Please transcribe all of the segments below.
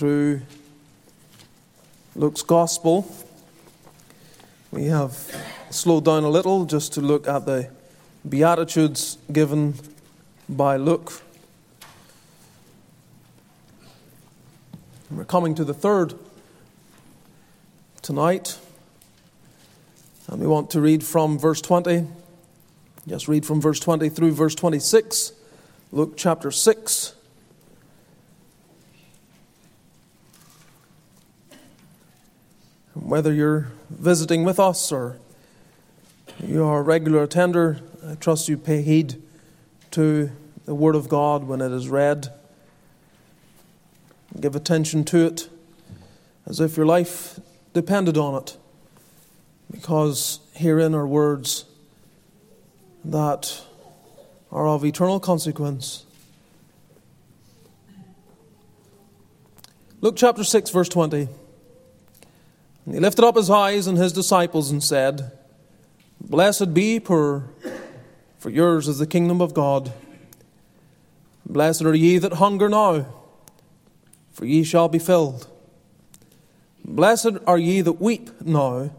through Luke's Gospel. We have slowed down a little just to look at the Beatitudes given by Luke. We're coming to the third tonight, and we want to read from verse 20. Just read from verse 20 through verse 26, Luke chapter 6. Whether you're visiting with us or you are a regular attender, I trust you pay heed to the Word of God when it is read. Give attention to it as if your life depended on it, because herein are words that are of eternal consequence. Luke chapter 6, verse 20. And he lifted up his eyes and his disciples and said, Blessed be poor, for yours is the kingdom of God. Blessed are ye that hunger now, for ye shall be filled. Blessed are ye that weep now,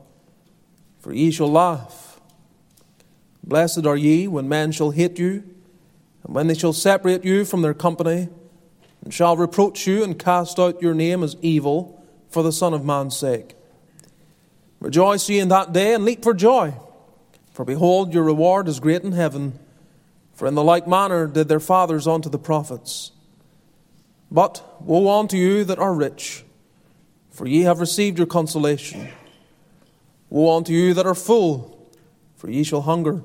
for ye shall laugh. Blessed are ye when men shall hate you, and when they shall separate you from their company, and shall reproach you and cast out your name as evil for the Son of Man's sake. Rejoice ye in that day and leap for joy, for behold, your reward is great in heaven. For in the like manner did their fathers unto the prophets. But woe unto you that are rich, for ye have received your consolation. Woe unto you that are full, for ye shall hunger.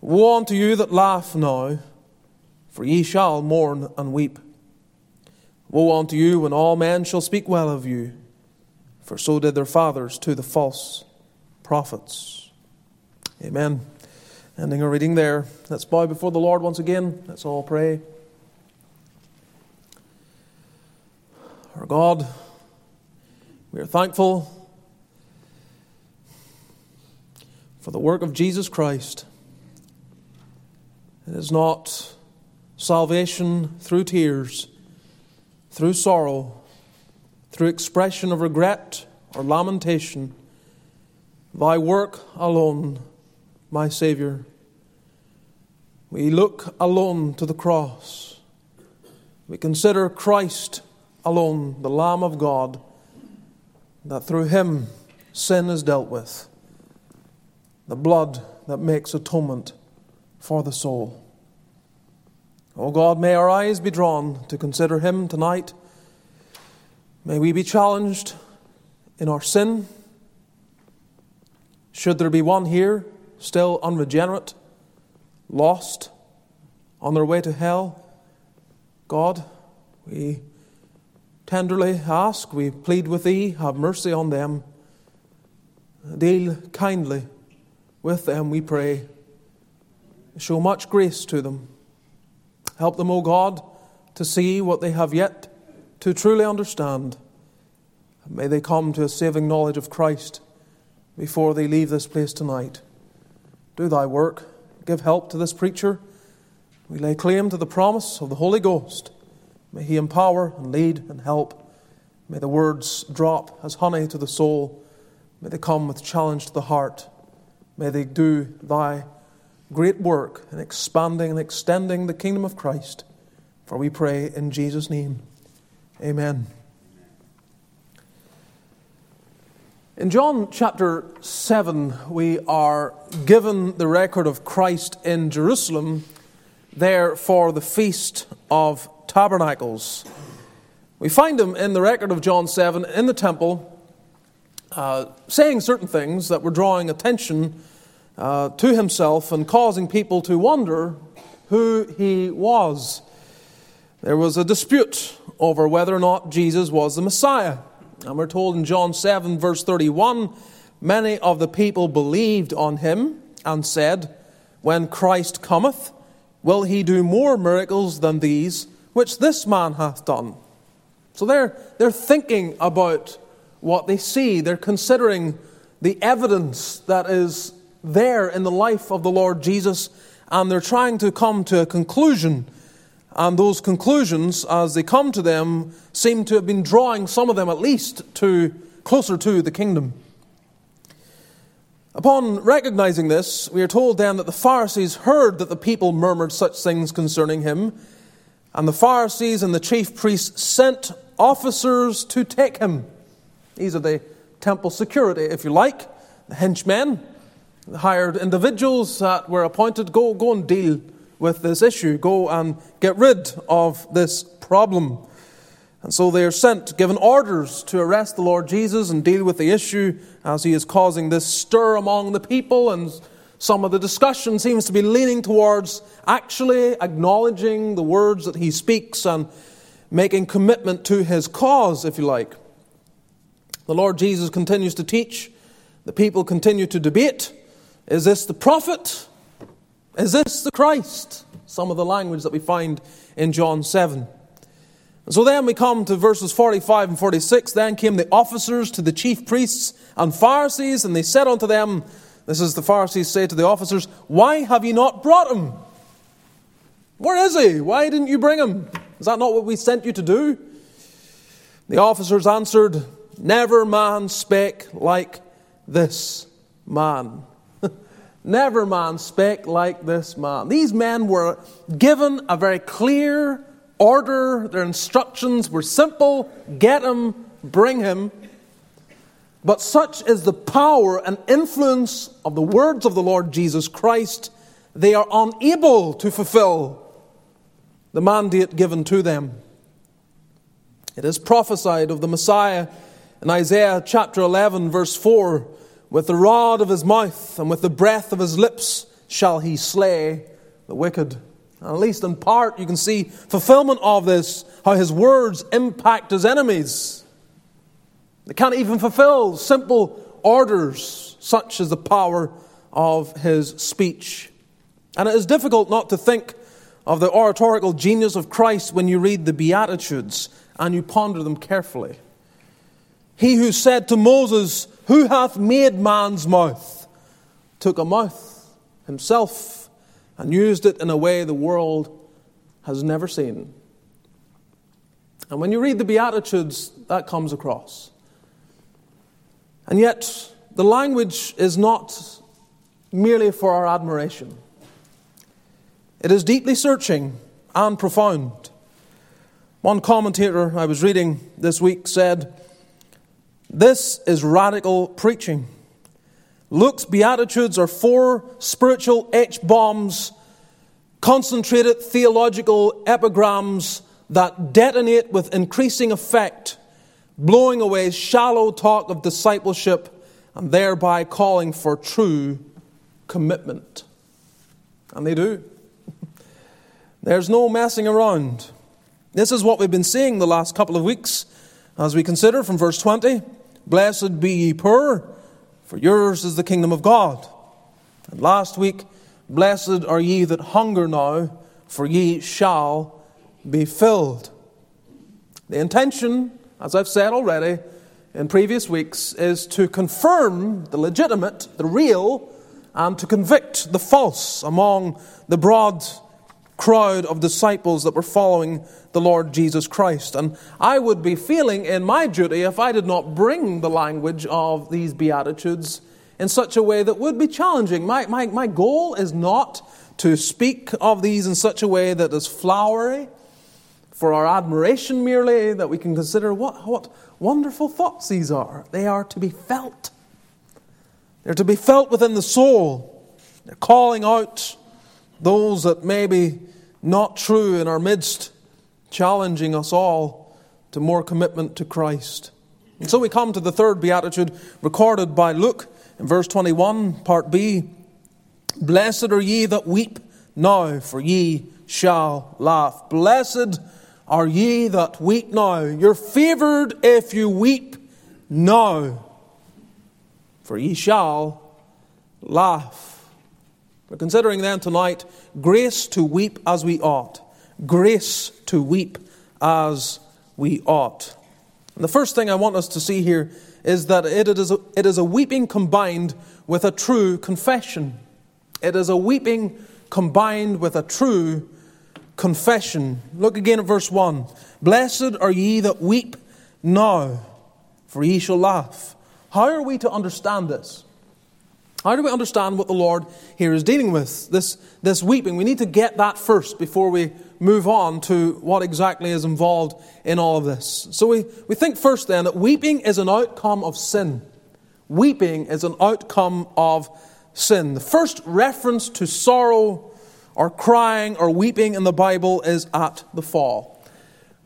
Woe unto you that laugh now, for ye shall mourn and weep. Woe unto you when all men shall speak well of you for so did their fathers to the false prophets. Amen. Ending our reading there. Let's bow before the Lord once again. Let's all pray. Our God, we are thankful for the work of Jesus Christ. It is not salvation through tears, through sorrow, through expression of regret or lamentation, Thy work alone, my Saviour. We look alone to the cross. We consider Christ alone, the Lamb of God, that through Him sin is dealt with, the blood that makes atonement for the soul. O oh God, may our eyes be drawn to consider Him tonight May we be challenged in our sin. Should there be one here still unregenerate, lost, on their way to hell, God, we tenderly ask, we plead with Thee, have mercy on them. Deal kindly with them, we pray. Show much grace to them. Help them, O God, to see what they have yet to truly understand. May they come to a saving knowledge of Christ before they leave this place tonight. Do thy work. Give help to this preacher. We lay claim to the promise of the Holy Ghost. May he empower and lead and help. May the words drop as honey to the soul. May they come with challenge to the heart. May they do thy great work in expanding and extending the kingdom of Christ. For we pray in Jesus' name. Amen. In John chapter 7, we are given the record of Christ in Jerusalem there for the Feast of Tabernacles. We find him in the record of John 7 in the temple uh, saying certain things that were drawing attention uh, to himself and causing people to wonder who he was. There was a dispute over whether or not Jesus was the Messiah. And we're told in John 7, verse 31, many of the people believed on him and said, When Christ cometh, will he do more miracles than these which this man hath done? So they're, they're thinking about what they see, they're considering the evidence that is there in the life of the Lord Jesus, and they're trying to come to a conclusion And those conclusions, as they come to them, seem to have been drawing some of them at least to closer to the kingdom. Upon recognizing this, we are told then that the Pharisees heard that the people murmured such things concerning him, and the Pharisees and the chief priests sent officers to take him. These are the temple security, if you like, the henchmen, the hired individuals that were appointed. Go, go and deal with this issue. Go and get rid of this problem. And so they are sent, given orders to arrest the Lord Jesus and deal with the issue as he is causing this stir among the people. And some of the discussion seems to be leaning towards actually acknowledging the words that he speaks and making commitment to his cause, if you like. The Lord Jesus continues to teach. The people continue to debate. Is this the prophet? Is this the Christ? Some of the language that we find in John 7. So then we come to verses 45 and 46. Then came the officers to the chief priests and Pharisees, and they said unto them, This is the Pharisees say to the officers, Why have you not brought him? Where is he? Why didn't you bring him? Is that not what we sent you to do? The officers answered, Never man spake like this man. Never man spake like this man. These men were given a very clear order. Their instructions were simple get him, bring him. But such is the power and influence of the words of the Lord Jesus Christ, they are unable to fulfill the mandate given to them. It is prophesied of the Messiah in Isaiah chapter 11, verse 4 with the rod of his mouth and with the breath of his lips shall he slay the wicked. And At least in part, you can see fulfillment of this, how his words impact his enemies. They can't even fulfill simple orders, such as the power of his speech. And it is difficult not to think of the oratorical genius of Christ when you read the Beatitudes and you ponder them carefully. He who said to Moses, Who hath made man's mouth? took a mouth himself and used it in a way the world has never seen. And when you read the Beatitudes, that comes across. And yet, the language is not merely for our admiration, it is deeply searching and profound. One commentator I was reading this week said, this is radical preaching. Luke's Beatitudes are four spiritual H bombs, concentrated theological epigrams that detonate with increasing effect, blowing away shallow talk of discipleship and thereby calling for true commitment. And they do. There's no messing around. This is what we've been seeing the last couple of weeks as we consider from verse 20. Blessed be ye poor, for yours is the kingdom of God. And last week, blessed are ye that hunger now, for ye shall be filled. The intention, as I've said already in previous weeks, is to confirm the legitimate, the real, and to convict the false among the broad crowd of disciples that were following the Lord Jesus Christ. And I would be feeling in my duty if I did not bring the language of these Beatitudes in such a way that would be challenging. My, my, my goal is not to speak of these in such a way that is flowery for our admiration merely, that we can consider what, what wonderful thoughts these are. They are to be felt. They're to be felt within the soul. They're calling out those that may be not true in our midst, challenging us all to more commitment to Christ. And so we come to the third beatitude recorded by Luke in verse 21, part B. Blessed are ye that weep now, for ye shall laugh. Blessed are ye that weep now. You're favored if you weep now, for ye shall laugh. We're considering then tonight grace to weep as we ought. Grace to weep as we ought. And the first thing I want us to see here is that it is, a, it is a weeping combined with a true confession. It is a weeping combined with a true confession. Look again at verse 1. Blessed are ye that weep now, for ye shall laugh. How are we to understand this? How do we understand what the Lord here is dealing with? This, this weeping. We need to get that first before we move on to what exactly is involved in all of this. So we, we think first then that weeping is an outcome of sin. Weeping is an outcome of sin. The first reference to sorrow or crying or weeping in the Bible is at the fall.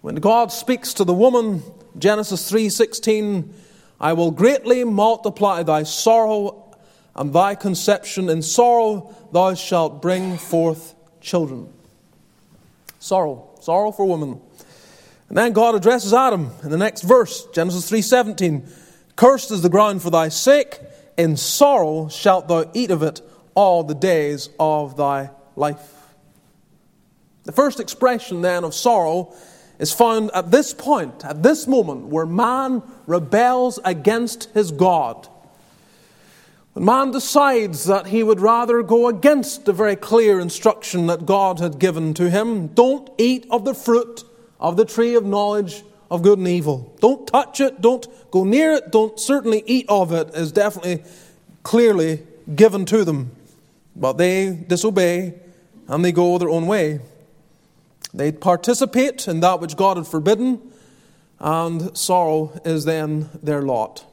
When God speaks to the woman, Genesis 3:16, I will greatly multiply thy sorrow and thy conception. In sorrow thou shalt bring forth children. Sorrow, sorrow for woman. And then God addresses Adam in the next verse, Genesis 3:17. Cursed is the ground for thy sake, in sorrow shalt thou eat of it all the days of thy life. The first expression then of sorrow is found at this point, at this moment, where man rebels against his God. Man decides that he would rather go against the very clear instruction that God had given to him don't eat of the fruit of the tree of knowledge of good and evil. Don't touch it, don't go near it, don't certainly eat of it, is definitely clearly given to them. But they disobey and they go their own way. They participate in that which God had forbidden, and sorrow is then their lot.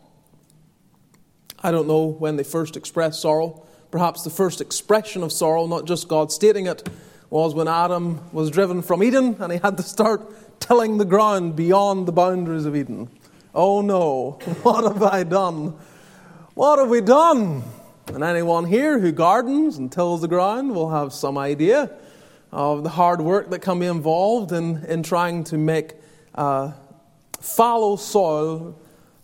I don't know when they first expressed sorrow. Perhaps the first expression of sorrow, not just God stating it, was when Adam was driven from Eden and he had to start tilling the ground beyond the boundaries of Eden. Oh no, what have I done? What have we done? And anyone here who gardens and tills the ground will have some idea of the hard work that can be involved in, in trying to make uh, fallow soil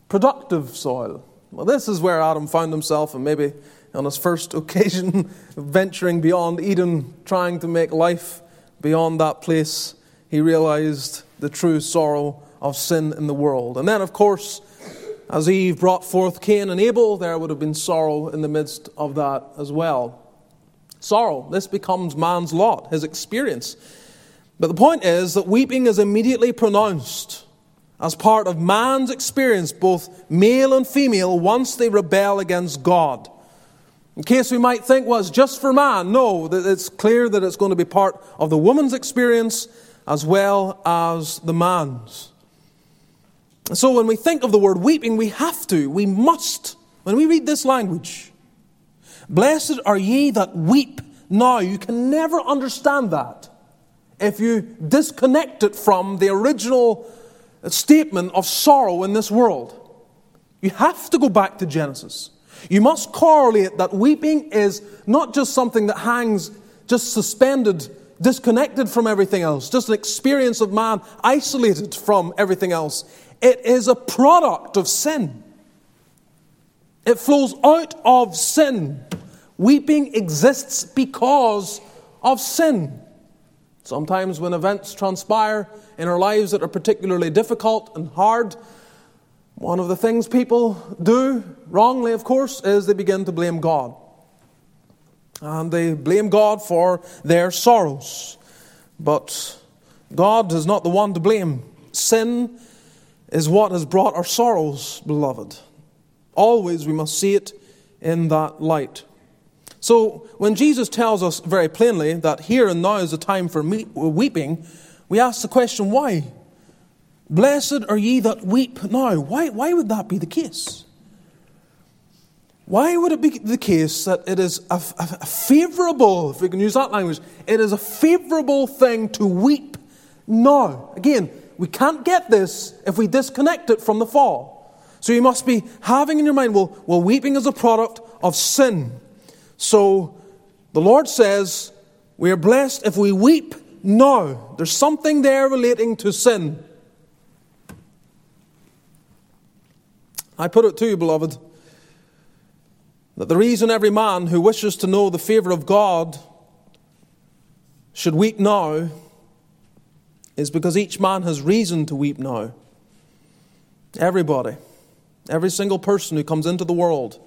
productive soil. Well, this is where Adam found himself, and maybe on his first occasion venturing beyond Eden, trying to make life beyond that place, he realized the true sorrow of sin in the world. And then, of course, as Eve brought forth Cain and Abel, there would have been sorrow in the midst of that as well. Sorrow, this becomes man's lot, his experience. But the point is that weeping is immediately pronounced as part of man's experience, both male and female, once they rebel against God. In case we might think, well, it's just for man. No, it's clear that it's going to be part of the woman's experience as well as the man's. So when we think of the word weeping, we have to, we must, when we read this language, blessed are ye that weep now. You can never understand that if you disconnect it from the original statement of sorrow in this world. You have to go back to Genesis. You must correlate that weeping is not just something that hangs just suspended, disconnected from everything else, just an experience of man isolated from everything else. It is a product of sin. It flows out of sin. Weeping exists because of sin. Sometimes, when events transpire in our lives that are particularly difficult and hard, one of the things people do, wrongly of course, is they begin to blame God. And they blame God for their sorrows. But God is not the one to blame. Sin is what has brought our sorrows, beloved. Always we must see it in that light. So, when Jesus tells us very plainly that here and now is a time for weeping, we ask the question, why? Blessed are ye that weep now. Why, why would that be the case? Why would it be the case that it is a, a, a favorable, if we can use that language, it is a favorable thing to weep now? Again, we can't get this if we disconnect it from the fall. So you must be having in your mind, well, well weeping is a product of sin. So the Lord says, we are blessed if we weep now. There's something there relating to sin. I put it to you, beloved, that the reason every man who wishes to know the favor of God should weep now is because each man has reason to weep now. Everybody, every single person who comes into the world.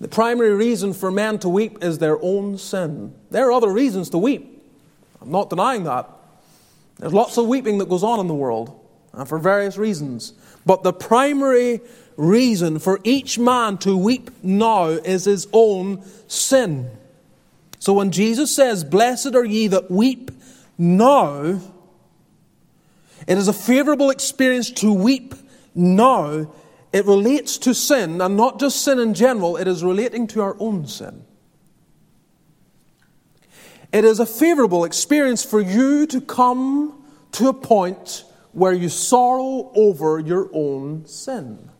The primary reason for men to weep is their own sin. There are other reasons to weep. I'm not denying that. There's lots of weeping that goes on in the world, and for various reasons. But the primary reason for each man to weep now is his own sin. So when Jesus says, Blessed are ye that weep now, it is a favorable experience to weep now. It relates to sin, and not just sin in general, it is relating to our own sin. It is a favorable experience for you to come to a point where you sorrow over your own sin.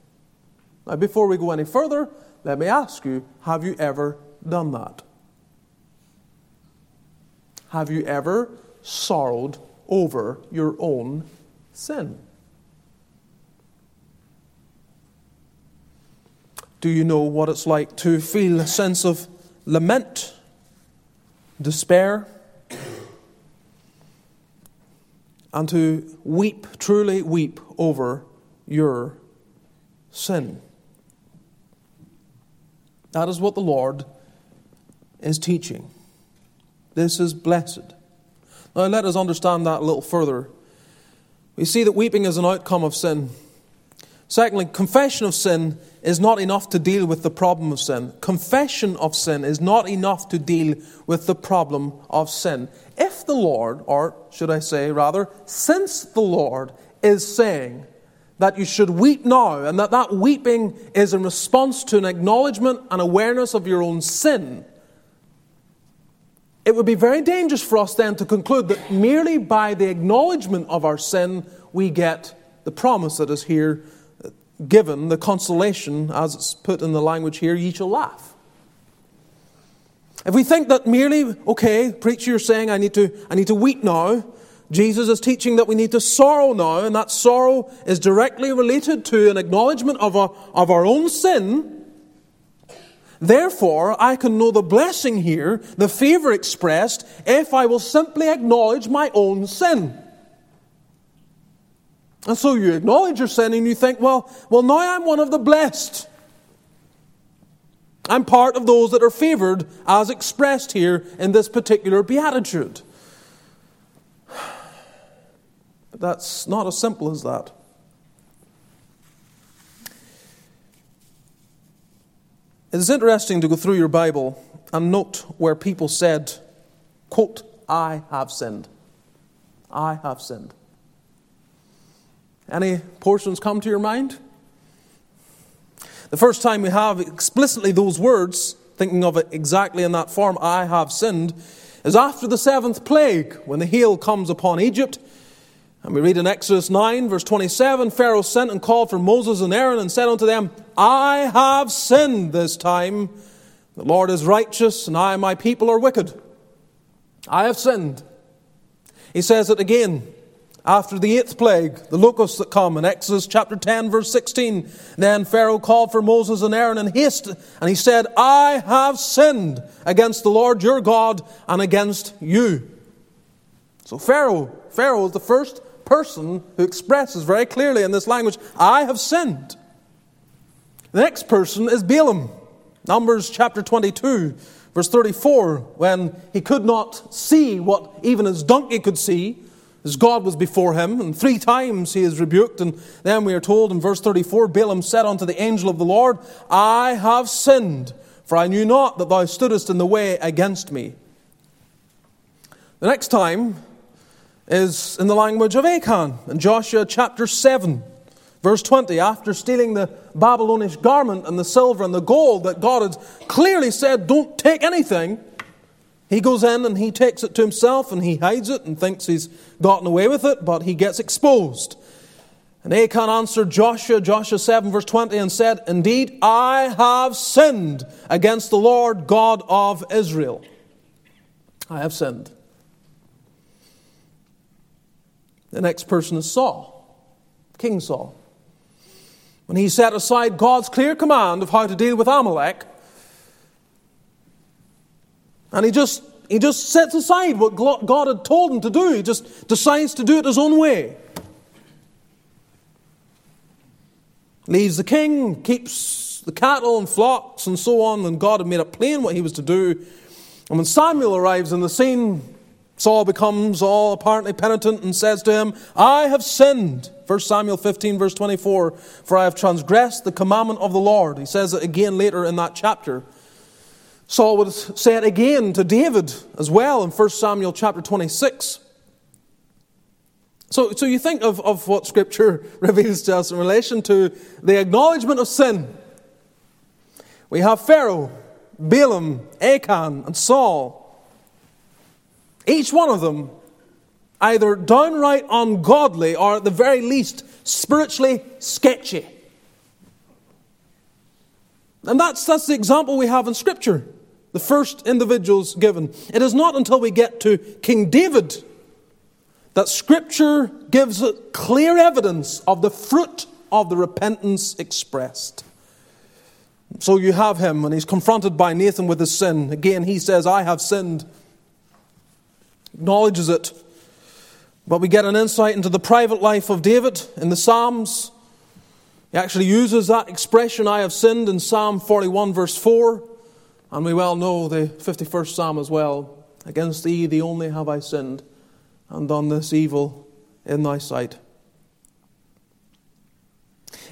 Now, before we go any further, let me ask you have you ever done that? Have you ever sorrowed over your own sin? Do you know what it's like to feel a sense of lament, despair, and to weep, truly weep over your sin? That is what the Lord is teaching. This is blessed. Now, let us understand that a little further. We see that weeping is an outcome of sin. Secondly, confession of sin is not enough to deal with the problem of sin. Confession of sin is not enough to deal with the problem of sin. If the Lord, or should I say rather, since the Lord is saying that you should weep now, and that that weeping is in response to an acknowledgement and awareness of your own sin, it would be very dangerous for us then to conclude that merely by the acknowledgement of our sin we get the promise that is here given, the consolation, as it's put in the language here, ye shall laugh. If we think that merely, okay, preacher, you're saying I need to, I need to weep now, Jesus is teaching that we need to sorrow now, and that sorrow is directly related to an acknowledgement of our, of our own sin Therefore, I can know the blessing here, the favor expressed, if I will simply acknowledge my own sin. And so you acknowledge your sin and you think, well, well, now I'm one of the blessed. I'm part of those that are favored as expressed here in this particular beatitude. But that's not as simple as that. It is interesting to go through your Bible and note where people said, quote, I have sinned. I have sinned. Any portions come to your mind? The first time we have explicitly those words, thinking of it exactly in that form, I have sinned, is after the seventh plague, when the hail comes upon Egypt and we read in Exodus 9, verse 27 Pharaoh sent and called for Moses and Aaron and said unto them, I have sinned this time. The Lord is righteous, and I and my people are wicked. I have sinned. He says it again after the eighth plague, the locusts that come in Exodus chapter 10, verse 16. Then Pharaoh called for Moses and Aaron in haste, and he said, I have sinned against the Lord your God and against you. So Pharaoh, Pharaoh is the first person who expresses very clearly in this language, I have sinned. The next person is Balaam. Numbers chapter 22, verse 34, when he could not see what even his donkey could see, as God was before him, and three times he is rebuked. And then we are told in verse 34 Balaam said unto the angel of the Lord, I have sinned, for I knew not that thou stoodest in the way against me. The next time is in the language of Achan in Joshua chapter 7, verse 20. After stealing the Babylonish garment and the silver and the gold that God had clearly said, don't take anything, he goes in and he takes it to himself and he hides it and thinks he's gotten away with it, but he gets exposed. And Achan answered Joshua, Joshua 7, verse 20, and said, Indeed, I have sinned against the Lord God of Israel. I have sinned. The next person is Saul, King Saul. When he set aside God's clear command of how to deal with Amalek, and he just, he just sets aside what God had told him to do, he just decides to do it his own way. Leaves the king, keeps the cattle and flocks and so on, and God had made it plain what he was to do. And when Samuel arrives in the scene, Saul becomes all apparently penitent and says to him, I have sinned. 1 Samuel 15, verse 24, for I have transgressed the commandment of the Lord. He says it again later in that chapter. Saul would say it again to David as well in 1 Samuel chapter 26. So, so you think of, of what Scripture reveals to us in relation to the acknowledgement of sin. We have Pharaoh, Balaam, Achan, and Saul each one of them either downright ungodly or at the very least spiritually sketchy. And that's, that's the example we have in Scripture, the first individuals given. It is not until we get to King David that Scripture gives clear evidence of the fruit of the repentance expressed. So you have him, and he's confronted by Nathan with his sin. Again, he says, I have sinned acknowledges it. But we get an insight into the private life of David in the Psalms. He actually uses that expression, I have sinned, in Psalm 41, verse 4. And we well know the 51st Psalm as well. Against thee, the only, have I sinned, and done this evil in thy sight.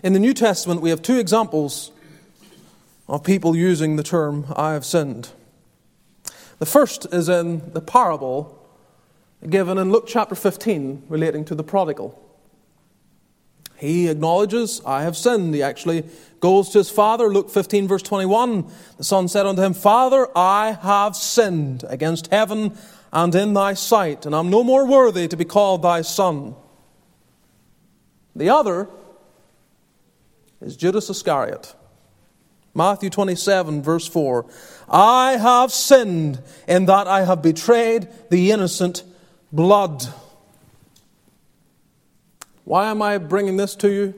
In the New Testament, we have two examples of people using the term, I have sinned. The first is in the parable given in Luke chapter 15 relating to the prodigal. He acknowledges, I have sinned. He actually goes to his father. Luke 15, verse 21. The son said unto him, Father, I have sinned against heaven and in thy sight, and I'm no more worthy to be called thy son. The other is Judas Iscariot. Matthew 27, verse 4. I have sinned in that I have betrayed the innocent blood. Why am I bringing this to you?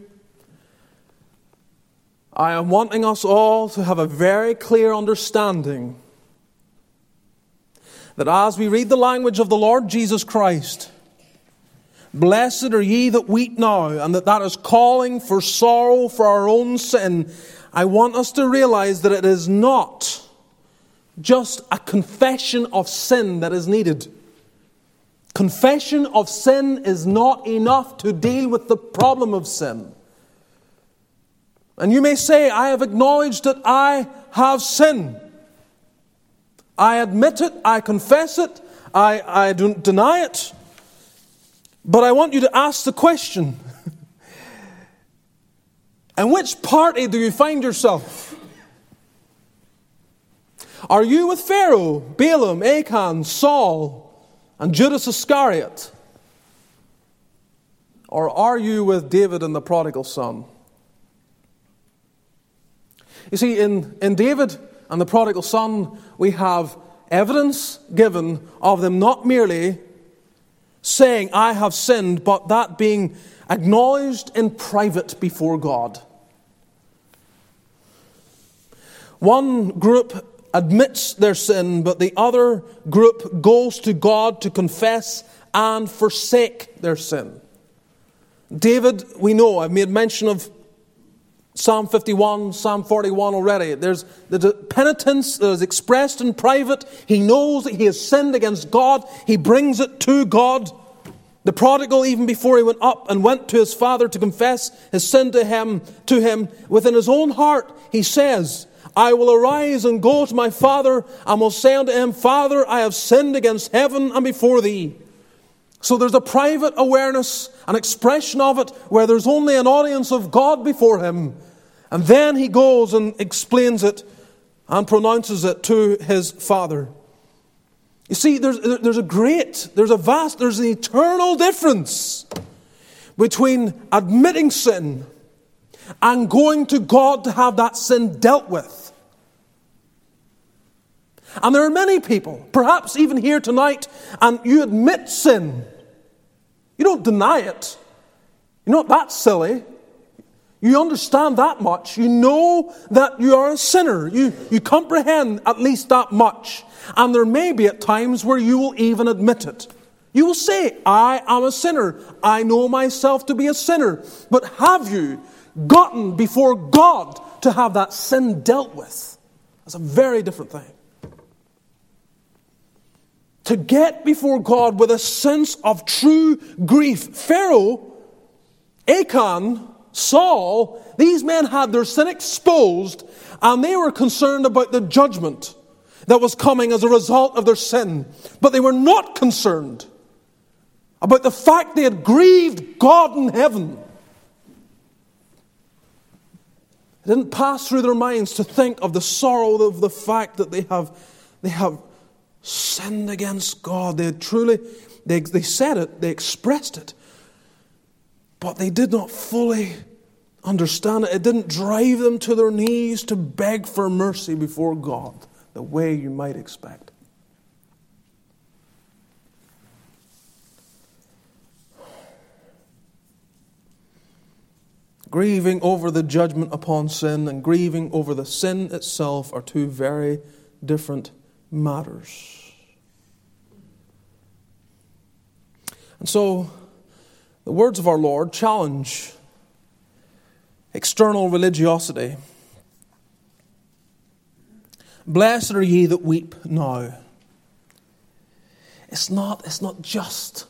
I am wanting us all to have a very clear understanding that as we read the language of the Lord Jesus Christ, blessed are ye that weep now, and that that is calling for sorrow for our own sin. I want us to realize that it is not just a confession of sin that is needed. Confession of sin is not enough to deal with the problem of sin. And you may say, I have acknowledged that I have sinned. I admit it, I confess it, I, I don't deny it. But I want you to ask the question In which party do you find yourself? Are you with Pharaoh, Balaam, Achan, Saul, and Judas Iscariot? Or are you with David and the prodigal son? You see, in, in David and the prodigal son, we have evidence given of them not merely saying, I have sinned, but that being acknowledged in private before God. One group admits their sin, but the other group goes to God to confess and forsake their sin. David, we know, I've made mention of Psalm 51, Psalm 41 already. There's the penitence that is expressed in private. He knows that he has sinned against God. He brings it to God. The prodigal, even before he went up and went to his father to confess his sin to him, to him, within his own heart, he says, I will arise and go to my father and will say unto him, Father, I have sinned against heaven and before thee. So there's a private awareness, an expression of it, where there's only an audience of God before him. And then he goes and explains it and pronounces it to his father. You see, there's, there's a great, there's a vast, there's an eternal difference between admitting sin and going to God to have that sin dealt with. And there are many people, perhaps even here tonight, and you admit sin. You don't deny it. You're not that silly. You understand that much. You know that you are a sinner. You, you comprehend at least that much. And there may be at times where you will even admit it. You will say, I am a sinner. I know myself to be a sinner. But have you gotten before God to have that sin dealt with? That's a very different thing. To get before God with a sense of true grief. Pharaoh, Achan, Saul, these men had their sin exposed and they were concerned about the judgment that was coming as a result of their sin. But they were not concerned about the fact they had grieved God in heaven. It didn't pass through their minds to think of the sorrow of the fact that they have, they have sinned against God. They truly, they, they said it, they expressed it, but they did not fully understand it. It didn't drive them to their knees to beg for mercy before God the way you might expect. Grieving over the judgment upon sin and grieving over the sin itself are two very different matters. And so, the words of our Lord challenge external religiosity. Blessed are ye that weep now. It's not, it's not just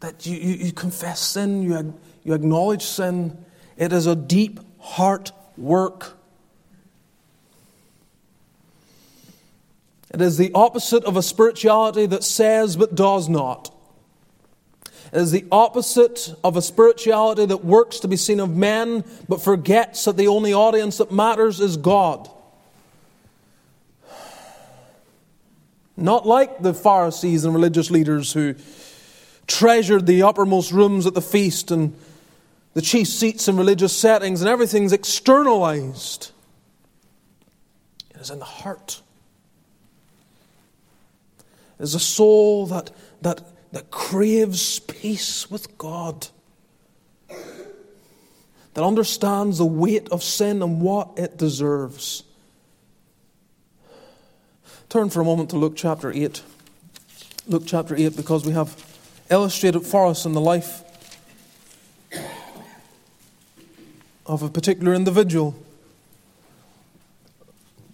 that you, you, you confess sin, you, you acknowledge sin. It is a deep heart work. It is the opposite of a spirituality that says but does not. It is the opposite of a spirituality that works to be seen of men but forgets that the only audience that matters is God. Not like the Pharisees and religious leaders who treasured the uppermost rooms at the feast and the chief seats in religious settings, and everything's externalized. It is in the heart. Is a soul that, that, that craves peace with God, that understands the weight of sin and what it deserves. Turn for a moment to Luke chapter 8. Luke chapter 8, because we have illustrated for us in the life of a particular individual.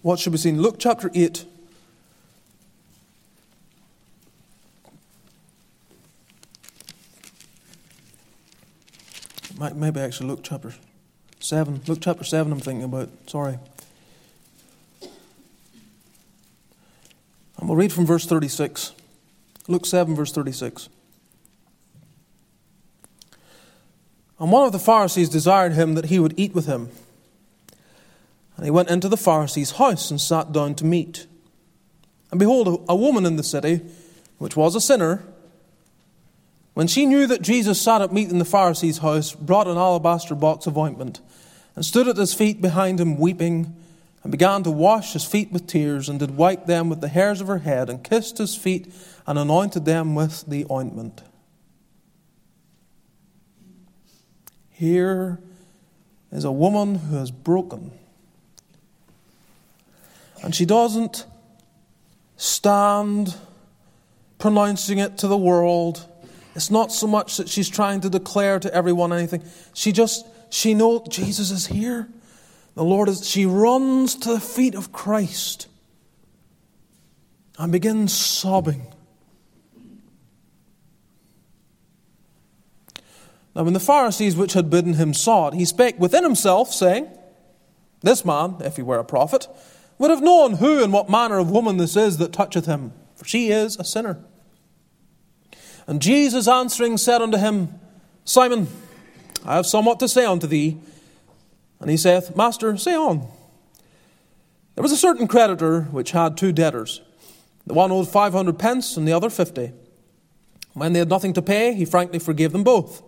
What should be seen? Luke chapter 8. Maybe actually Luke chapter 7. Luke chapter 7, I'm thinking about. Sorry. And we'll read from verse 36. Luke 7, verse 36. And one of the Pharisees desired him that he would eat with him. And he went into the Pharisee's house and sat down to meat. And behold, a woman in the city, which was a sinner, when she knew that Jesus sat at meat in the Pharisee's house, brought an alabaster box of ointment, and stood at his feet behind him, weeping and began to wash his feet with tears, and did wipe them with the hairs of her head, and kissed his feet, and anointed them with the ointment. Here is a woman who is broken. And she doesn't stand pronouncing it to the world. It's not so much that she's trying to declare to everyone anything. She just, she knows Jesus is here. The Lord is, she runs to the feet of Christ and begins sobbing. Now, when the Pharisees which had bidden him saw it, he spake within himself, saying, This man, if he were a prophet, would have known who and what manner of woman this is that toucheth him, for she is a sinner. And Jesus answering said unto him, Simon, I have somewhat to say unto thee. And he saith, Master, say on. There was a certain creditor which had two debtors. The one owed five hundred pence, and the other fifty. When they had nothing to pay, he frankly forgave them both.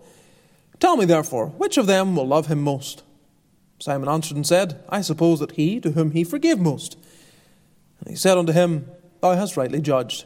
Tell me, therefore, which of them will love him most? Simon answered and said, I suppose that he to whom he forgave most. And he said unto him, Thou hast rightly judged.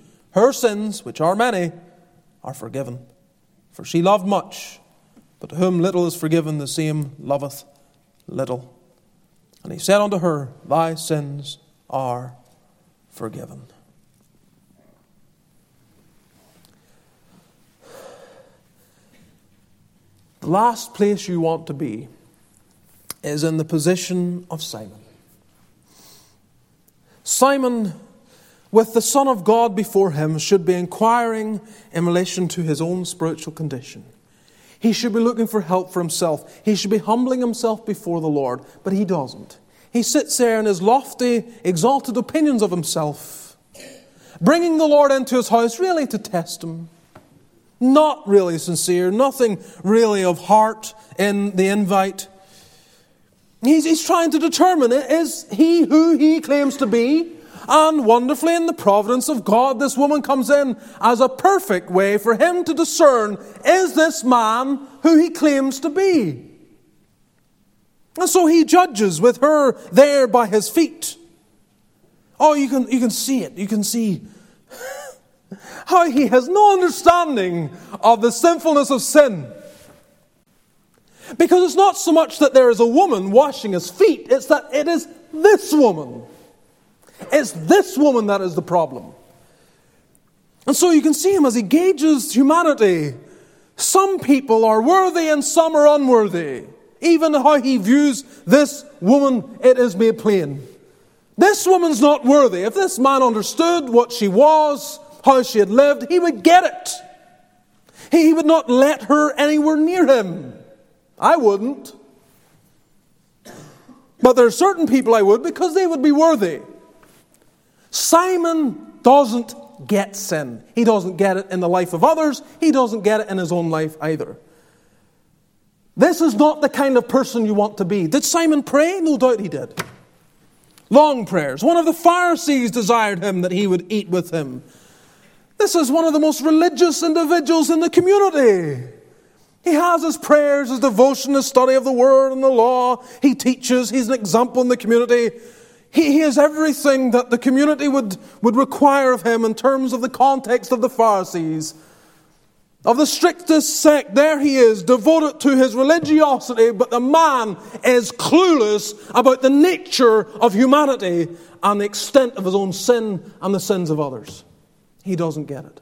Her sins, which are many, are forgiven. For she loved much, but to whom little is forgiven, the same loveth little. And he said unto her, Thy sins are forgiven. The last place you want to be is in the position of Simon. Simon, with the Son of God before him, should be inquiring in relation to his own spiritual condition. He should be looking for help for himself. He should be humbling himself before the Lord, but he doesn't. He sits there in his lofty, exalted opinions of himself, bringing the Lord into his house really to test him. Not really sincere, nothing really of heart in the invite. He's, he's trying to determine is he who he claims to be? And wonderfully, in the providence of God, this woman comes in as a perfect way for him to discern is this man who he claims to be? And so he judges with her there by his feet. Oh, you can, you can see it. You can see how he has no understanding of the sinfulness of sin. Because it's not so much that there is a woman washing his feet, it's that it is this woman. It's this woman that is the problem. And so you can see him as he gauges humanity. Some people are worthy and some are unworthy. Even how he views this woman, it is made plain. This woman's not worthy. If this man understood what she was, how she had lived, he would get it. He would not let her anywhere near him. I wouldn't. But there are certain people I would because they would be worthy. Simon doesn't get sin. He doesn't get it in the life of others, he doesn't get it in his own life either. This is not the kind of person you want to be. Did Simon pray? No doubt he did. Long prayers. One of the Pharisees desired him that he would eat with him. This is one of the most religious individuals in the community. He has his prayers, his devotion, his study of the Word and the law. He teaches. He's an example in the community. He, he is everything that the community would, would require of him in terms of the context of the Pharisees. Of the strictest sect, there he is, devoted to his religiosity, but the man is clueless about the nature of humanity and the extent of his own sin and the sins of others. He doesn't get it.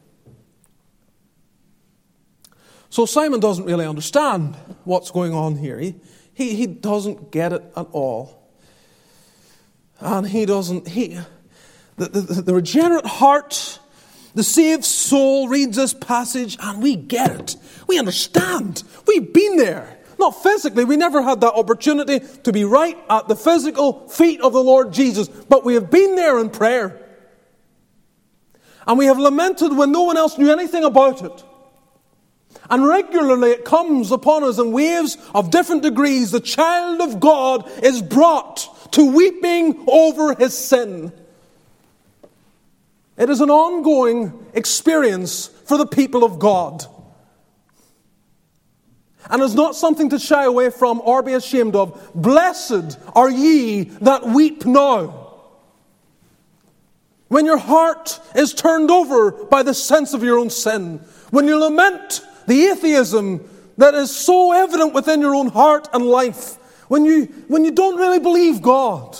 So Simon doesn't really understand what's going on here. He, he, he doesn't get it at all. And he doesn't, he, the, the, the regenerate heart, the saved soul reads this passage and we get it. We understand. We've been there. Not physically, we never had that opportunity to be right at the physical feet of the Lord Jesus, but we have been there in prayer. And we have lamented when no one else knew anything about it. And regularly it comes upon us in waves of different degrees. The child of God is brought to weeping over his sin. It is an ongoing experience for the people of God. And is not something to shy away from or be ashamed of. Blessed are ye that weep now. When your heart is turned over by the sense of your own sin, when you lament the atheism that is so evident within your own heart and life, when you, when you don't really believe God,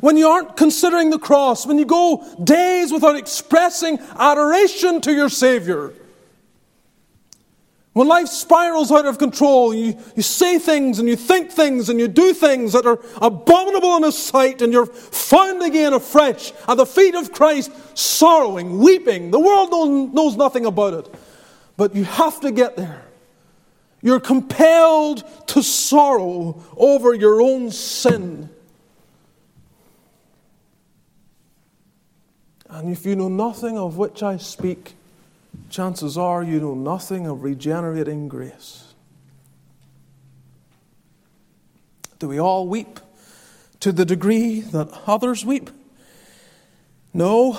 when you aren't considering the cross, when you go days without expressing adoration to your Savior, when life spirals out of control, you, you say things and you think things and you do things that are abominable in His sight, and you're found again afresh at the feet of Christ, sorrowing, weeping. The world knows nothing about it, but you have to get there. You're compelled to sorrow over your own sin. And if you know nothing of which I speak, chances are you know nothing of regenerating grace. Do we all weep to the degree that others weep? No.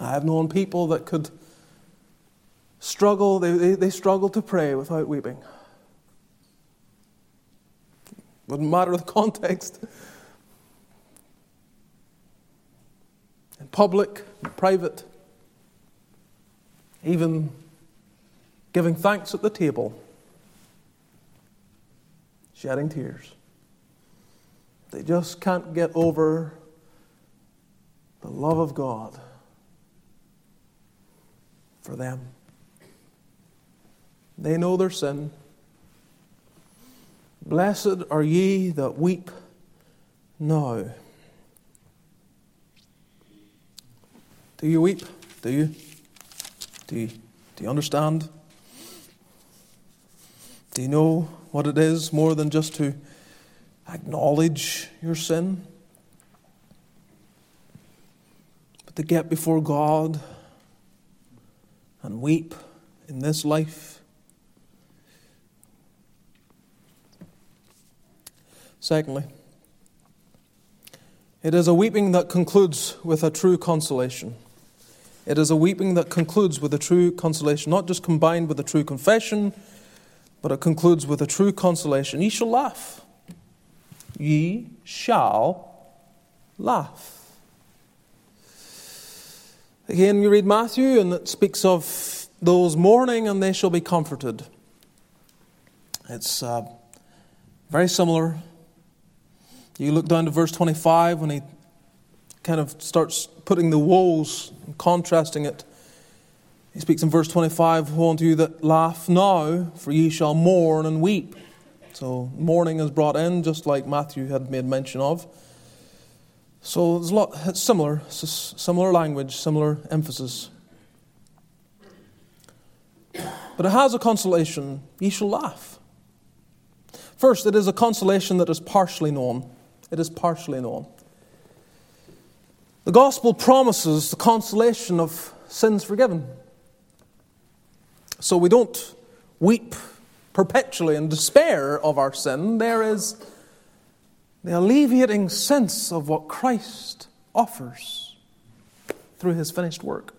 I have known people that could struggle, they, they, they struggle to pray without weeping. Wouldn't matter the context. Public, in private, even giving thanks at the table, shedding tears. They just can't get over the love of God for them. They know their sin. Blessed are ye that weep now. Do you weep? Do you? Do you, do you understand? Do you know what it is more than just to acknowledge your sin? But to get before God and weep in this life. Secondly, it is a weeping that concludes with a true consolation. It is a weeping that concludes with a true consolation, not just combined with a true confession, but it concludes with a true consolation. Ye shall laugh. Ye shall laugh. Again, we read Matthew, and it speaks of those mourning, and they shall be comforted. It's uh, very similar. You look down to verse 25 when he kind of starts putting the woes and contrasting it. He speaks in verse 25 Woe unto you that laugh now, for ye shall mourn and weep. So, mourning is brought in, just like Matthew had made mention of. So, it's, a lot, it's similar, it's similar language, similar emphasis. But it has a consolation ye shall laugh. First, it is a consolation that is partially known. It is partially known. The gospel promises the consolation of sins forgiven. So we don't weep perpetually in despair of our sin. There is the alleviating sense of what Christ offers through his finished work.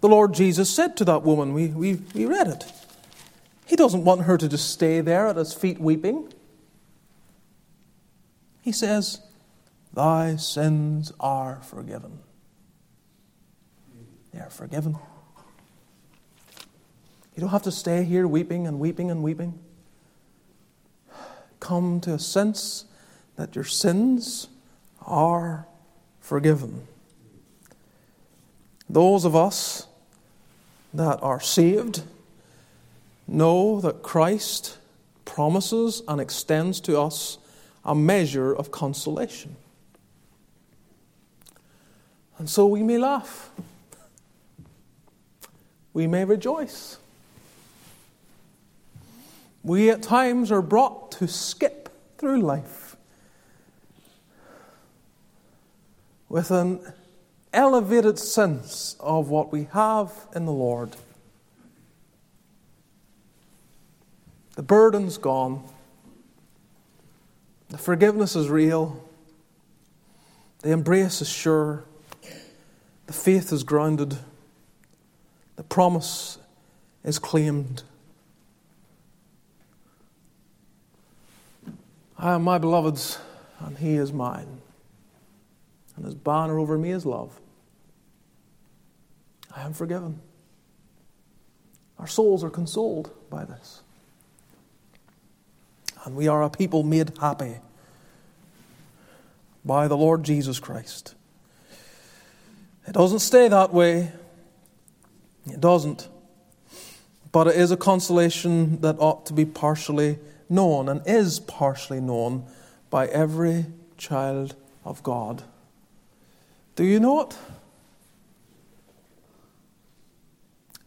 The Lord Jesus said to that woman, we, we, we read it, He doesn't want her to just stay there at His feet weeping. He says, Thy sins are forgiven. They are forgiven. You don't have to stay here weeping and weeping and weeping. Come to a sense that your sins are forgiven. Those of us that are saved know that Christ promises and extends to us a measure of consolation. And so we may laugh, we may rejoice. We at times are brought to skip through life with an elevated sense of what we have in the Lord. The burden's gone. The forgiveness is real. The embrace is sure. The faith is grounded. The promise is claimed. I am my beloved's, and he is mine. And his banner over me is love. I am forgiven. Our souls are consoled by this. And we are a people made happy by the Lord Jesus Christ. It doesn't stay that way. It doesn't. But it is a consolation that ought to be partially known and is partially known by every child of God. Do you know it?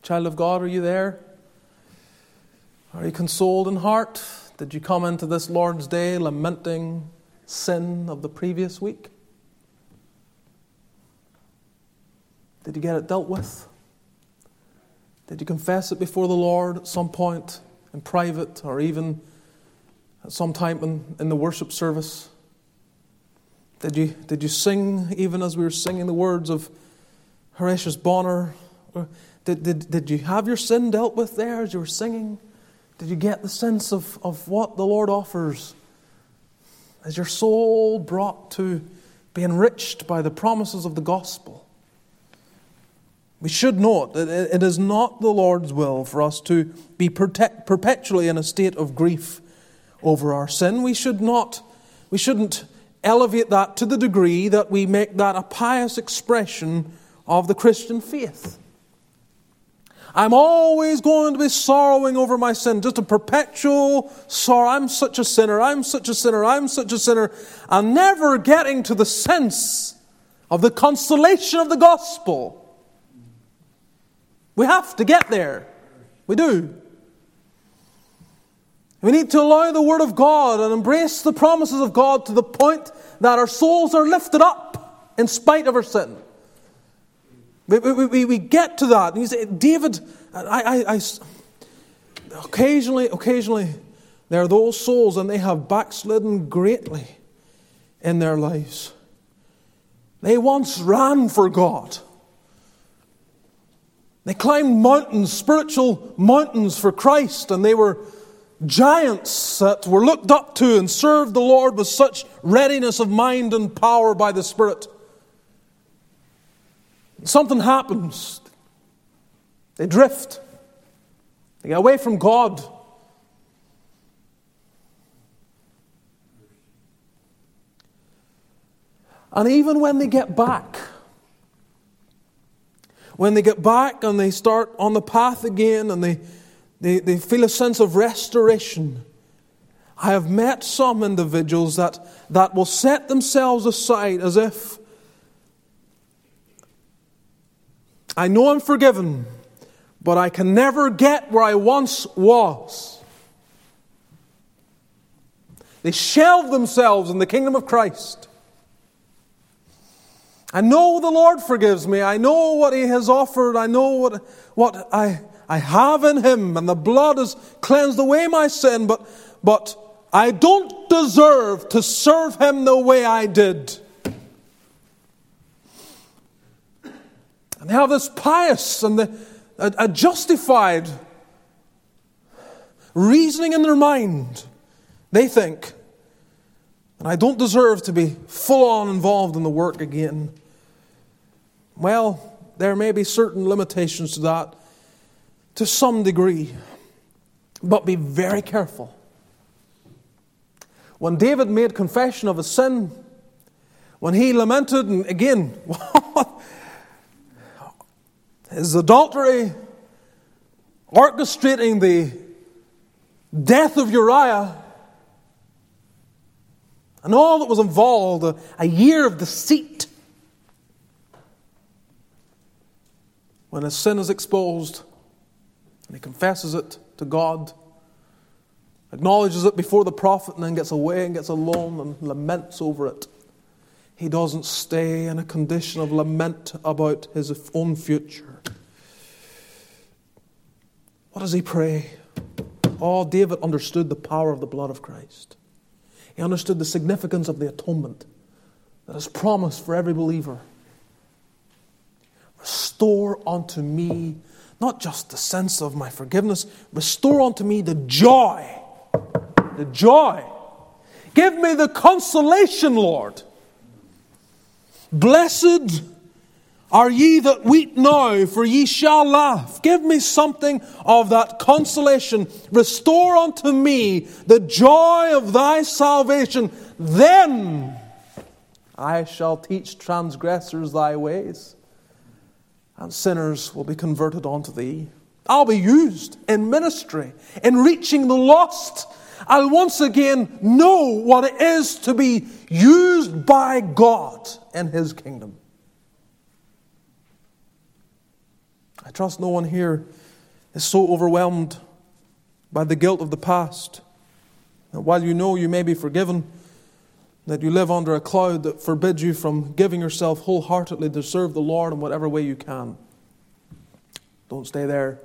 Child of God, are you there? Are you consoled in heart? Did you come into this Lord's Day lamenting sin of the previous week? Did you get it dealt with? Did you confess it before the Lord at some point in private or even at some time in, in the worship service? Did you, did you sing even as we were singing the words of Horatius Bonar? Did, did, did you have your sin dealt with there as you were singing? Did you get the sense of, of what the Lord offers? Is your soul brought to be enriched by the promises of the gospel. We should note that it is not the Lord's will for us to be perpetually in a state of grief over our sin. We should not, we shouldn't elevate that to the degree that we make that a pious expression of the Christian faith. I'm always going to be sorrowing over my sin, just a perpetual sorrow. I'm such a sinner, I'm such a sinner, I'm such a sinner, and never getting to the sense of the consolation of the gospel. We have to get there. We do. We need to allow the Word of God and embrace the promises of God to the point that our souls are lifted up in spite of our sin. We, we, we, get to that. And say, David, I, I, I, occasionally, occasionally, there are those souls and they have backslidden greatly in their lives. They once ran for God. They climbed mountains, spiritual mountains for Christ, and they were giants that were looked up to and served the Lord with such readiness of mind and power by the Spirit. Something happens. They drift. They get away from God. And even when they get back, when they get back and they start on the path again and they, they, they feel a sense of restoration, I have met some individuals that, that will set themselves aside as if I know I'm forgiven, but I can never get where I once was. They shelve themselves in the kingdom of Christ. I know the Lord forgives me. I know what He has offered. I know what, what I, I have in Him, and the blood has cleansed away my sin, but, but I don't deserve to serve Him the way I did. And they have this pious and the, a, a justified reasoning in their mind. They think, and I don't deserve to be full on involved in the work again. Well, there may be certain limitations to that to some degree, but be very careful. When David made confession of his sin, when he lamented, and again, his adultery, orchestrating the death of Uriah, and all that was involved, a, a year of deceit. When his sin is exposed and he confesses it to God, acknowledges it before the prophet, and then gets away and gets alone and laments over it. He doesn't stay in a condition of lament about his own future. What does he pray? Oh, David understood the power of the blood of Christ. He understood the significance of the atonement that is promised for every believer. Restore unto me not just the sense of my forgiveness, restore unto me the joy. The joy. Give me the consolation, Lord. Blessed are ye that weep now, for ye shall laugh. Give me something of that consolation. Restore unto me the joy of thy salvation. Then I shall teach transgressors thy ways, and sinners will be converted unto thee. I'll be used in ministry, in reaching the lost. I'll once again know what it is to be used by God in His kingdom. I trust no one here is so overwhelmed by the guilt of the past that while you know you may be forgiven, that you live under a cloud that forbids you from giving yourself wholeheartedly to serve the Lord in whatever way you can. Don't stay there.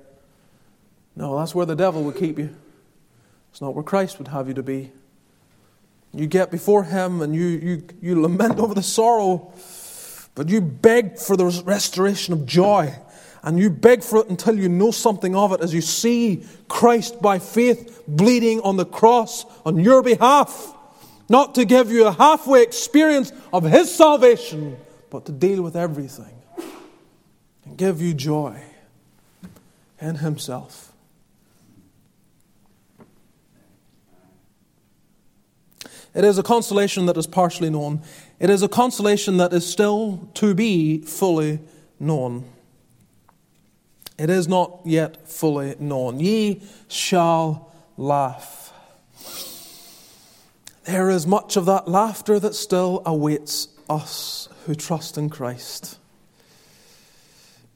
No, that's where the devil would keep you. It's not where Christ would have you to be. You get before Him and you, you, you lament over the sorrow, but you beg for the restoration of joy and you beg for it until you know something of it as you see Christ by faith bleeding on the cross on your behalf, not to give you a halfway experience of His salvation, but to deal with everything and give you joy in Himself. It is a consolation that is partially known. It is a consolation that is still to be fully known. It is not yet fully known. Ye shall laugh. There is much of that laughter that still awaits us who trust in Christ.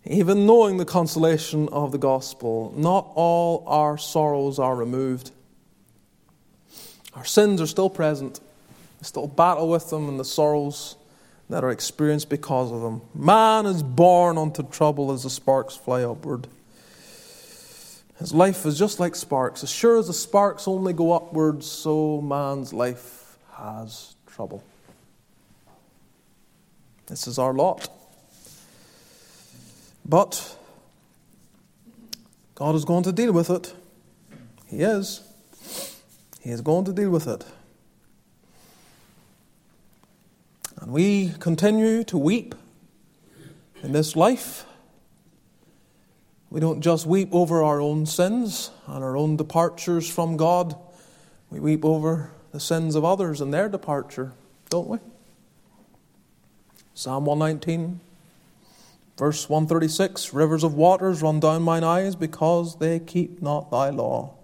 Even knowing the consolation of the gospel, not all our sorrows are removed. Our sins are still present. We still battle with them and the sorrows that are experienced because of them. Man is born unto trouble as the sparks fly upward. His life is just like sparks. As sure as the sparks only go upwards, so man's life has trouble. This is our lot. But God is going to deal with it. He is. He is going to deal with it. And we continue to weep in this life we don't just weep over our own sins and our own departures from God. We weep over the sins of others and their departure, don't we? Psalm 119, verse 136 Rivers of waters run down mine eyes because they keep not thy law.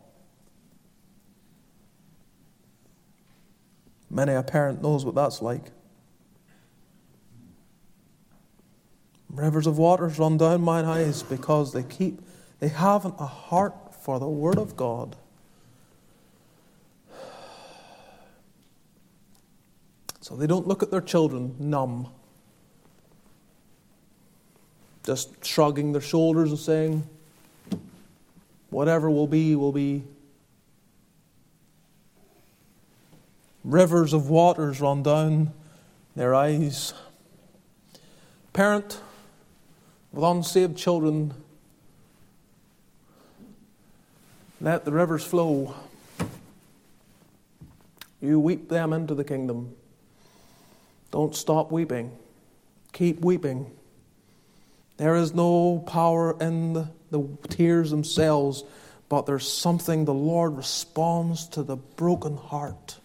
Many a parent knows what that's like. Rivers of waters run down mine eyes because they keep, they haven't a heart for the Word of God. So they don't look at their children numb, just shrugging their shoulders and saying, whatever will be, will be. Rivers of waters run down their eyes. Parent, with unsaved children, let the rivers flow. You weep them into the kingdom. Don't stop weeping. Keep weeping. There is no power in the, the, tears themselves, but there's something the Lord responds to the broken heart.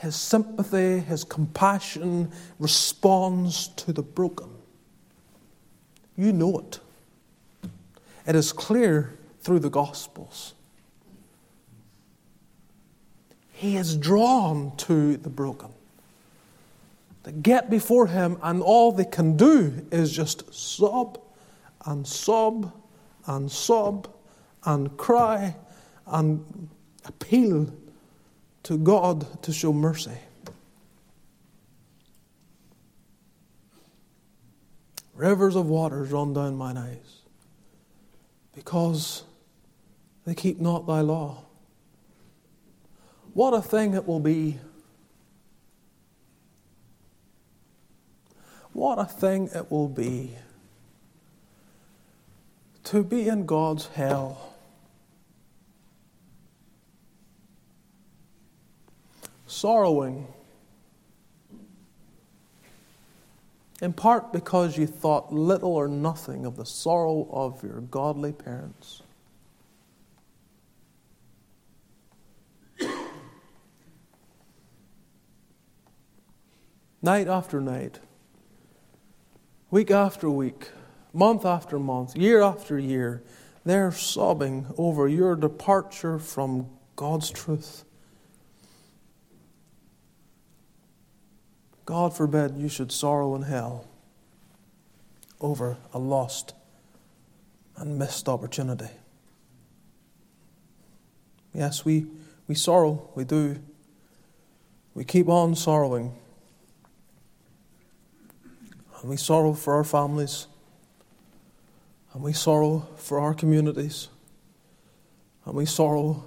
His sympathy, his compassion responds to the broken. You know it. It is clear through the Gospels. He is drawn to the broken. They get before him, and all they can do is just sob and sob and sob and cry and appeal to God to show mercy. Rivers of waters run down mine eyes, because they keep not thy law. What a thing it will be. What a thing it will be to be in God's hell. Sorrowing in part because you thought little or nothing of the sorrow of your godly parents. night after night, week after week, month after month, year after year, they're sobbing over your departure from God's truth. God forbid you should sorrow in hell over a lost and missed opportunity. Yes, we, we sorrow, we do. We keep on sorrowing. And we sorrow for our families. And we sorrow for our communities. And we sorrow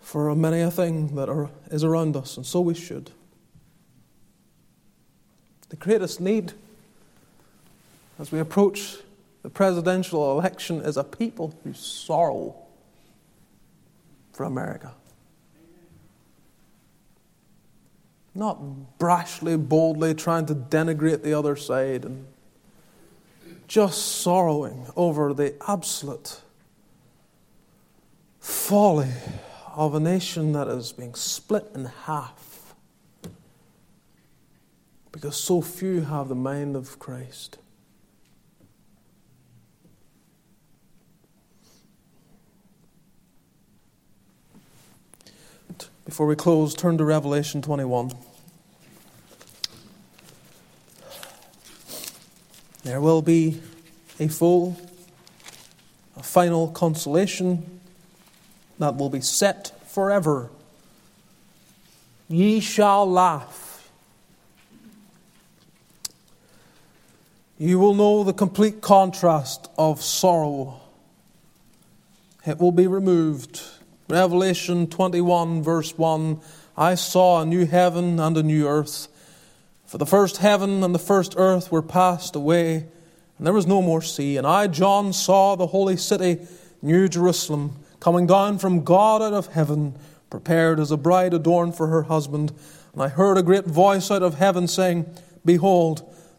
for many a thing that are, is around us, and so we should. The greatest need as we approach the presidential election is a people who sorrow for America. not brashly, boldly trying to denigrate the other side and just sorrowing over the absolute folly of a nation that is being split in half because so few have the mind of Christ. Before we close, turn to Revelation 21. There will be a full, a final consolation that will be set forever. Ye shall laugh. You will know the complete contrast of sorrow. It will be removed. Revelation 21, verse 1 I saw a new heaven and a new earth. For the first heaven and the first earth were passed away, and there was no more sea. And I, John, saw the holy city, New Jerusalem coming down from God out of heaven, prepared as a bride adorned for her husband. And I heard a great voice out of heaven saying, Behold,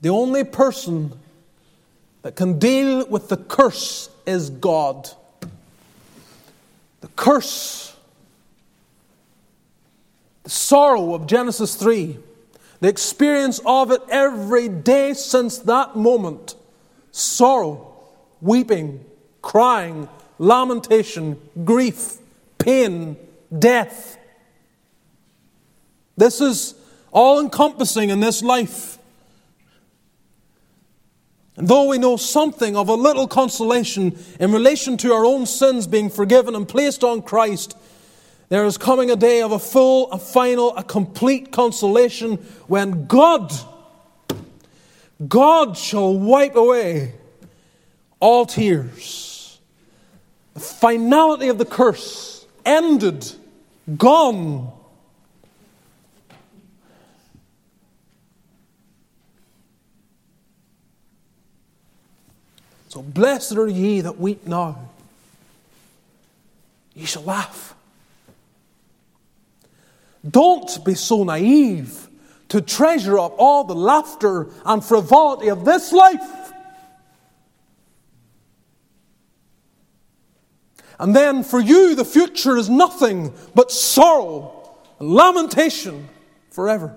the only person that can deal with the curse is God. The curse, the sorrow of Genesis 3, the experience of it every day since that moment sorrow, weeping, crying, lamentation, grief, pain, death. This is all encompassing in this life. And though we know something of a little consolation in relation to our own sins being forgiven and placed on Christ, there is coming a day of a full, a final, a complete consolation when God, God shall wipe away all tears. The finality of the curse ended, gone. So blessed are ye that weep now. Ye shall laugh. Don't be so naive to treasure up all the laughter and frivolity of this life. And then for you, the future is nothing but sorrow and lamentation forever.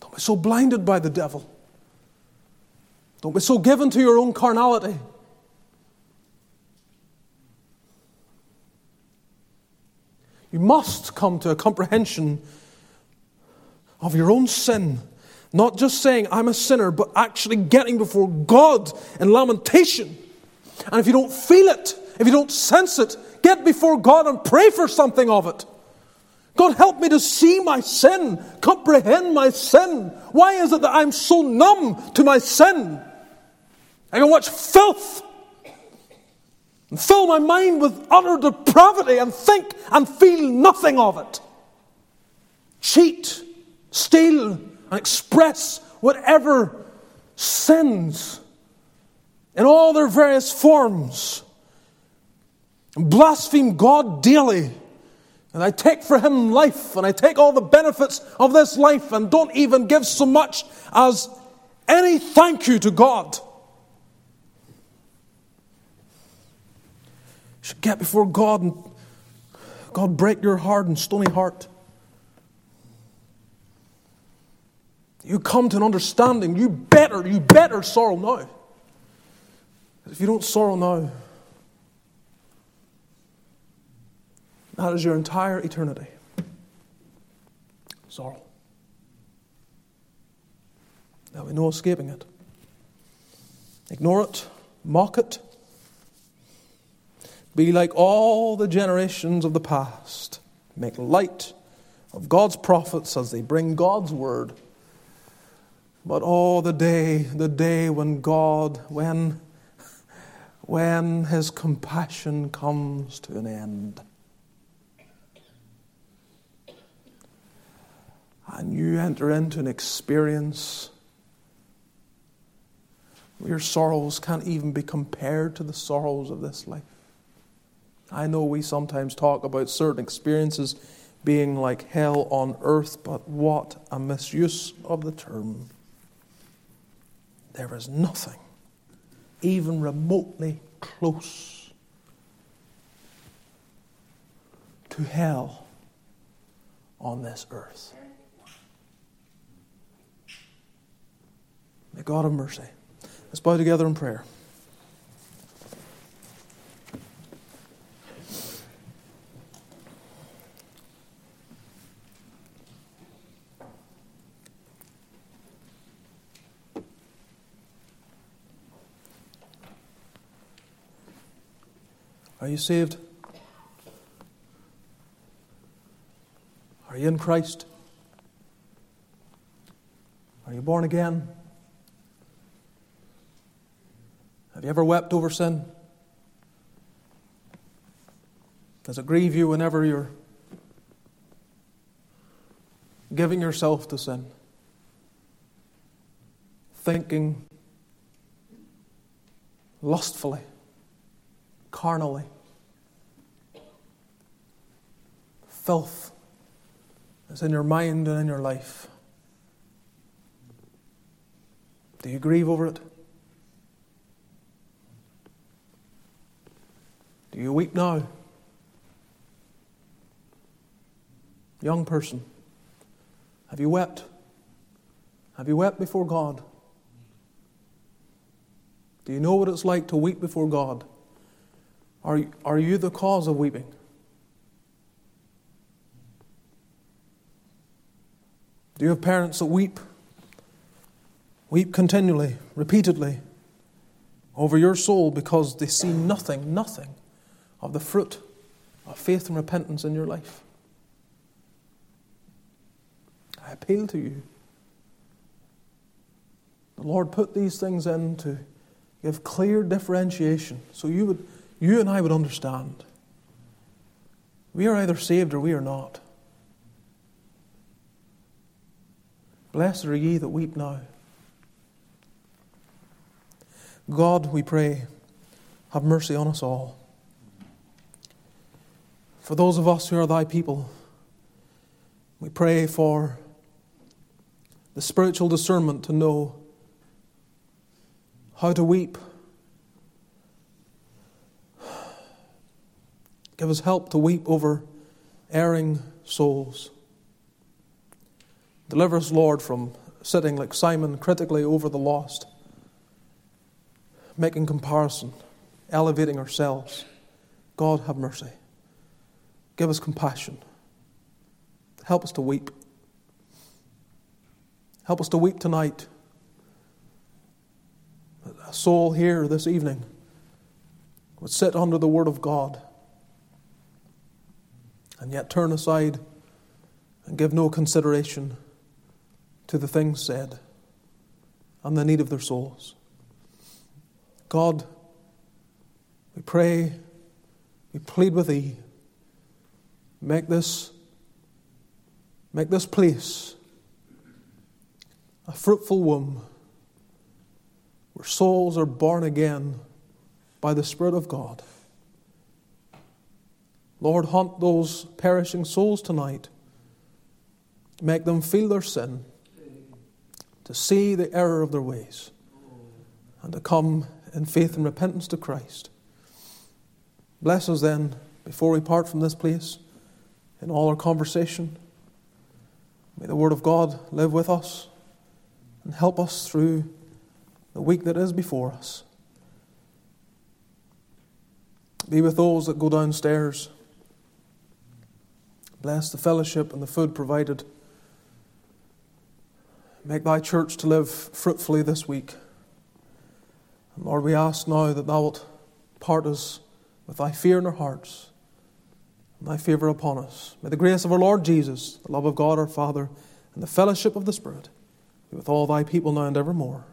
Don't be so blinded by the devil. Don't be so given to your own carnality. You must come to a comprehension of your own sin. Not just saying, I'm a sinner, but actually getting before God in lamentation and if you don't feel it, if you don't sense it, get before God and pray for something of it. God, help me to see my sin, comprehend my sin. Why is it that I'm so numb to my sin? I can watch filth and fill my mind with utter depravity and think and feel nothing of it. Cheat, steal, and express whatever sins in all their various forms, and blaspheme God daily. And I take for him life, and I take all the benefits of this life, and don't even give so much as any thank you to God. Should get before God and God break your hard and stony heart. You come to an understanding. You better, you better sorrow now. If you don't sorrow now, that is your entire eternity. Sorrow. There'll be no escaping it. Ignore it, mock it, be like all the generations of the past. make light of God's prophets as they bring God's word. But oh, the day, the day when God, when, when His compassion comes to an end. And you enter into an experience where your sorrows can't even be compared to the sorrows of this life. I know we sometimes talk about certain experiences being like hell on earth, but what a misuse of the term. There is nothing even remotely close to hell on this earth. May God have mercy. Let's bow together in prayer. Are you saved? Are you in Christ? Are you born again? Have you ever wept over sin? Does it grieve you whenever you're giving yourself to sin? Thinking lustfully, carnally, filth is in your mind and in your life. Do you grieve over it? Do you weep now? Young person, have you wept? Have you wept before God? Do you know what it's like to weep before God? Are, are you the cause of weeping? Do you have parents that weep? Weep continually, repeatedly over your soul because they see nothing, nothing of the fruit of faith and repentance in your life. I appeal to you. The Lord put these things in to give clear differentiation so you, would, you and I would understand. We are either saved or we are not. Blessed are ye that weep now. God, we pray, have mercy on us all. For those of us who are thy people, we pray for the spiritual discernment to know how to weep. Give us help to weep over erring souls. Deliver us, Lord, from sitting like Simon critically over the lost, making comparison, elevating ourselves. God, have mercy. Give us compassion. Help us to weep. Help us to weep tonight. A soul here this evening would sit under the Word of God and yet turn aside and give no consideration to the things said and the need of their souls. God, we pray, we plead with Thee Make this, make this place a fruitful womb where souls are born again by the Spirit of God. Lord, haunt those perishing souls tonight. Make them feel their sin, to see the error of their ways, and to come in faith and repentance to Christ. Bless us then before we part from this place in all our conversation. May the Word of God live with us and help us through the week that is before us. Be with those that go downstairs. Bless the fellowship and the food provided. Make thy church to live fruitfully this week. And Lord, we ask now that thou wilt part us with thy fear in our hearts thy favor upon us. May the grace of our Lord Jesus, the love of God our Father, and the fellowship of the Spirit be with all thy people now and evermore.